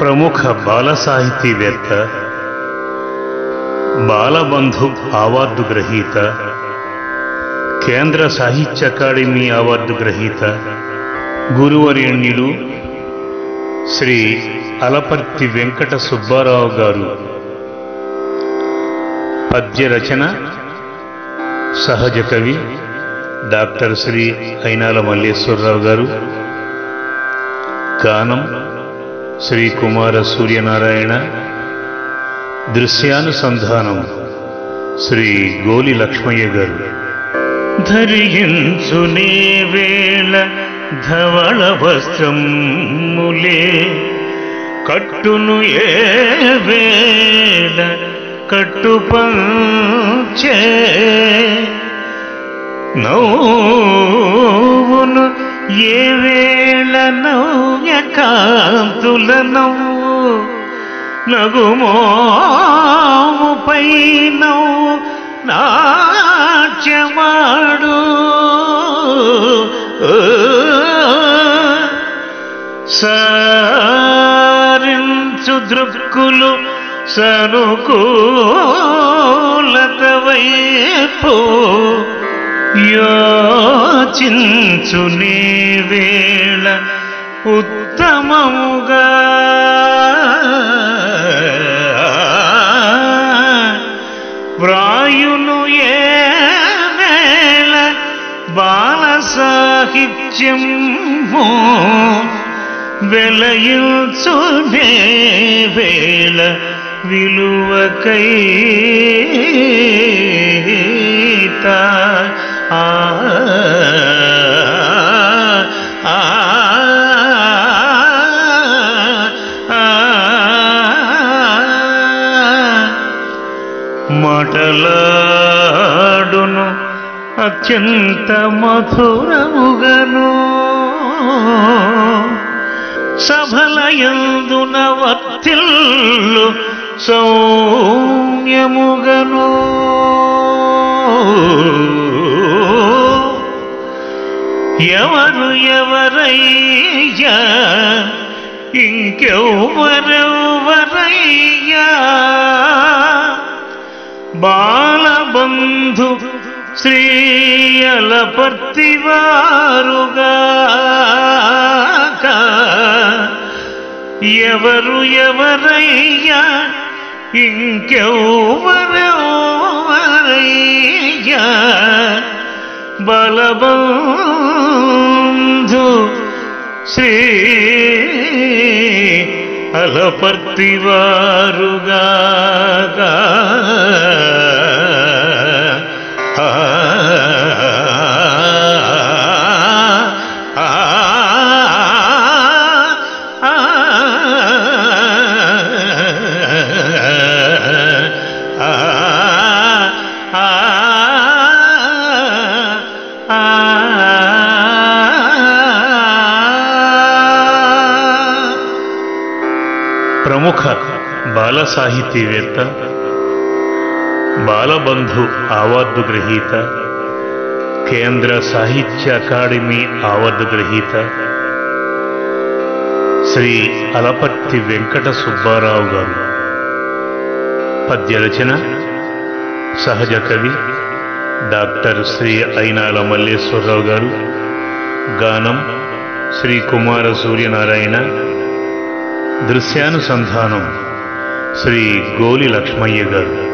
ప్రముఖ బాల సాహితీవేత్త బాలబంధు అవార్డు గ్రహీత కేంద్ర సాహిత్య అకాడమీ అవార్డు గ్రహీత గురువర్యణ్యులు శ్రీ అలపర్తి వెంకట సుబ్బారావు గారు. పద్య రచన సహజ కవి డాక్టర్ శ్రీ అయినాల మల్లేశ్వరరావు గారు. గానం శ్రీ కుమార సూర్యనారాయణ దృశ్యానుసంధానం శ్రీ గోలి లక్ష్మయ్య గారు. ధరించునే వేళ ధవళ వస్త్రములే. కట్టును ఏ వేళ కట్టుపంచే. నవ్వును ఏ వేళ నవ్య కాంతుల నవ్వు నగుమోముపై నవ్వు నాట్యమాడు సారించు దృక్కులు సనుకూలత వైపు యో యోచించు నీ వేళ ఉత్తమముగా. వ్రాయును ఏ వేళ బాల సాహిత్యము వెలయుచునే వేళ విలువకై ఆ ఆ మాటలాడును అత్యంత మధురముగను. సభలయందున వర్తిల్లు సౌమ్యముగను. ఎవరు ఎవరయ్యా? ఇంకెవరెవరయ్యా బాలబంధు శ్రీయలపర్తివారుగా ఎవరు ఎవరయ్యా ఇంకెవరెవరయ్యా బలబంధు శ్రీ అలపర్తివారుగా ప్రముఖ బాల సాహితీవేత్త బాలబంధు అవార్డు గ్రహీత కేంద్ర సాహిత్య అకాడమీ అవార్డు గ్రహీత శ్రీ అలపర్తి వెంకట సుబ్బారావు గారు. పద్య రచన సహజ కవి డాక్టర్ శ్రీ అయినాల మల్లేశ్వరరావు గారు. గానం శ్రీ కుమార సూర్యనారాయణ దృశ్యానుసంధానం శ్రీ గోలి లక్ష్మయ్య గారు.